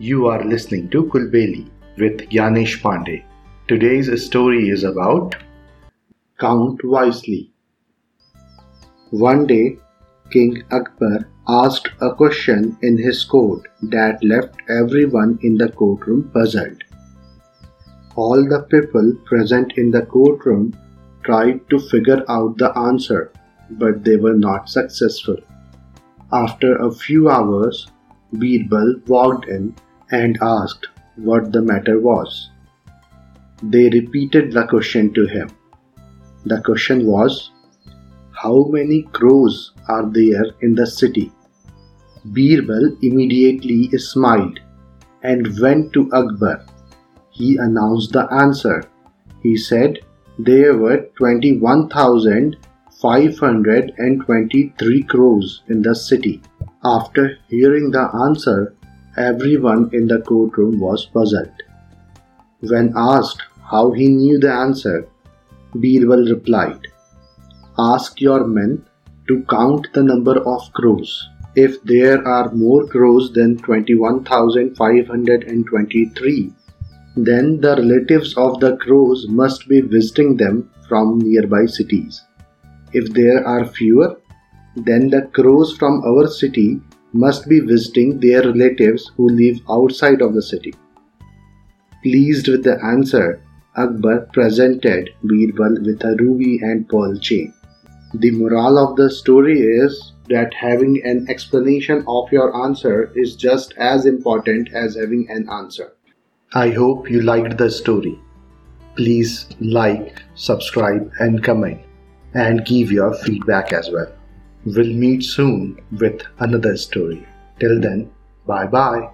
You are listening to Kulbeli with Yanesh Pandey. Today's story is about Count Wisely. One day, King Akbar asked a question in his court that left everyone in the courtroom puzzled. All the people present in the courtroom tried to figure out the answer, but they were not successful. After a few hours, Birbal walked in and asked what the matter was. They repeated the question to him. The question was, How many crows are there in the city? Birbal immediately smiled and went to Akbar. He announced the answer. He said there were 21,523 crows in the city. After hearing the answer, everyone in the courtroom was puzzled. When asked how he knew the answer, Birbal replied, Ask your men to count the number of crows. If there are more crows than 21,523, then the relatives of the crows must be visiting them from nearby cities. If there are fewer, then the crows from our city must be visiting their relatives who live outside of the city. Pleased with the answer, Akbar presented Birbal with a ruby and pearl chain. The moral of the story is that having an explanation of your answer is just as important as having an answer. I hope you liked the story. Please like, subscribe, and comment, and give your feedback as well. We'll meet soon with another story. Till then, bye bye.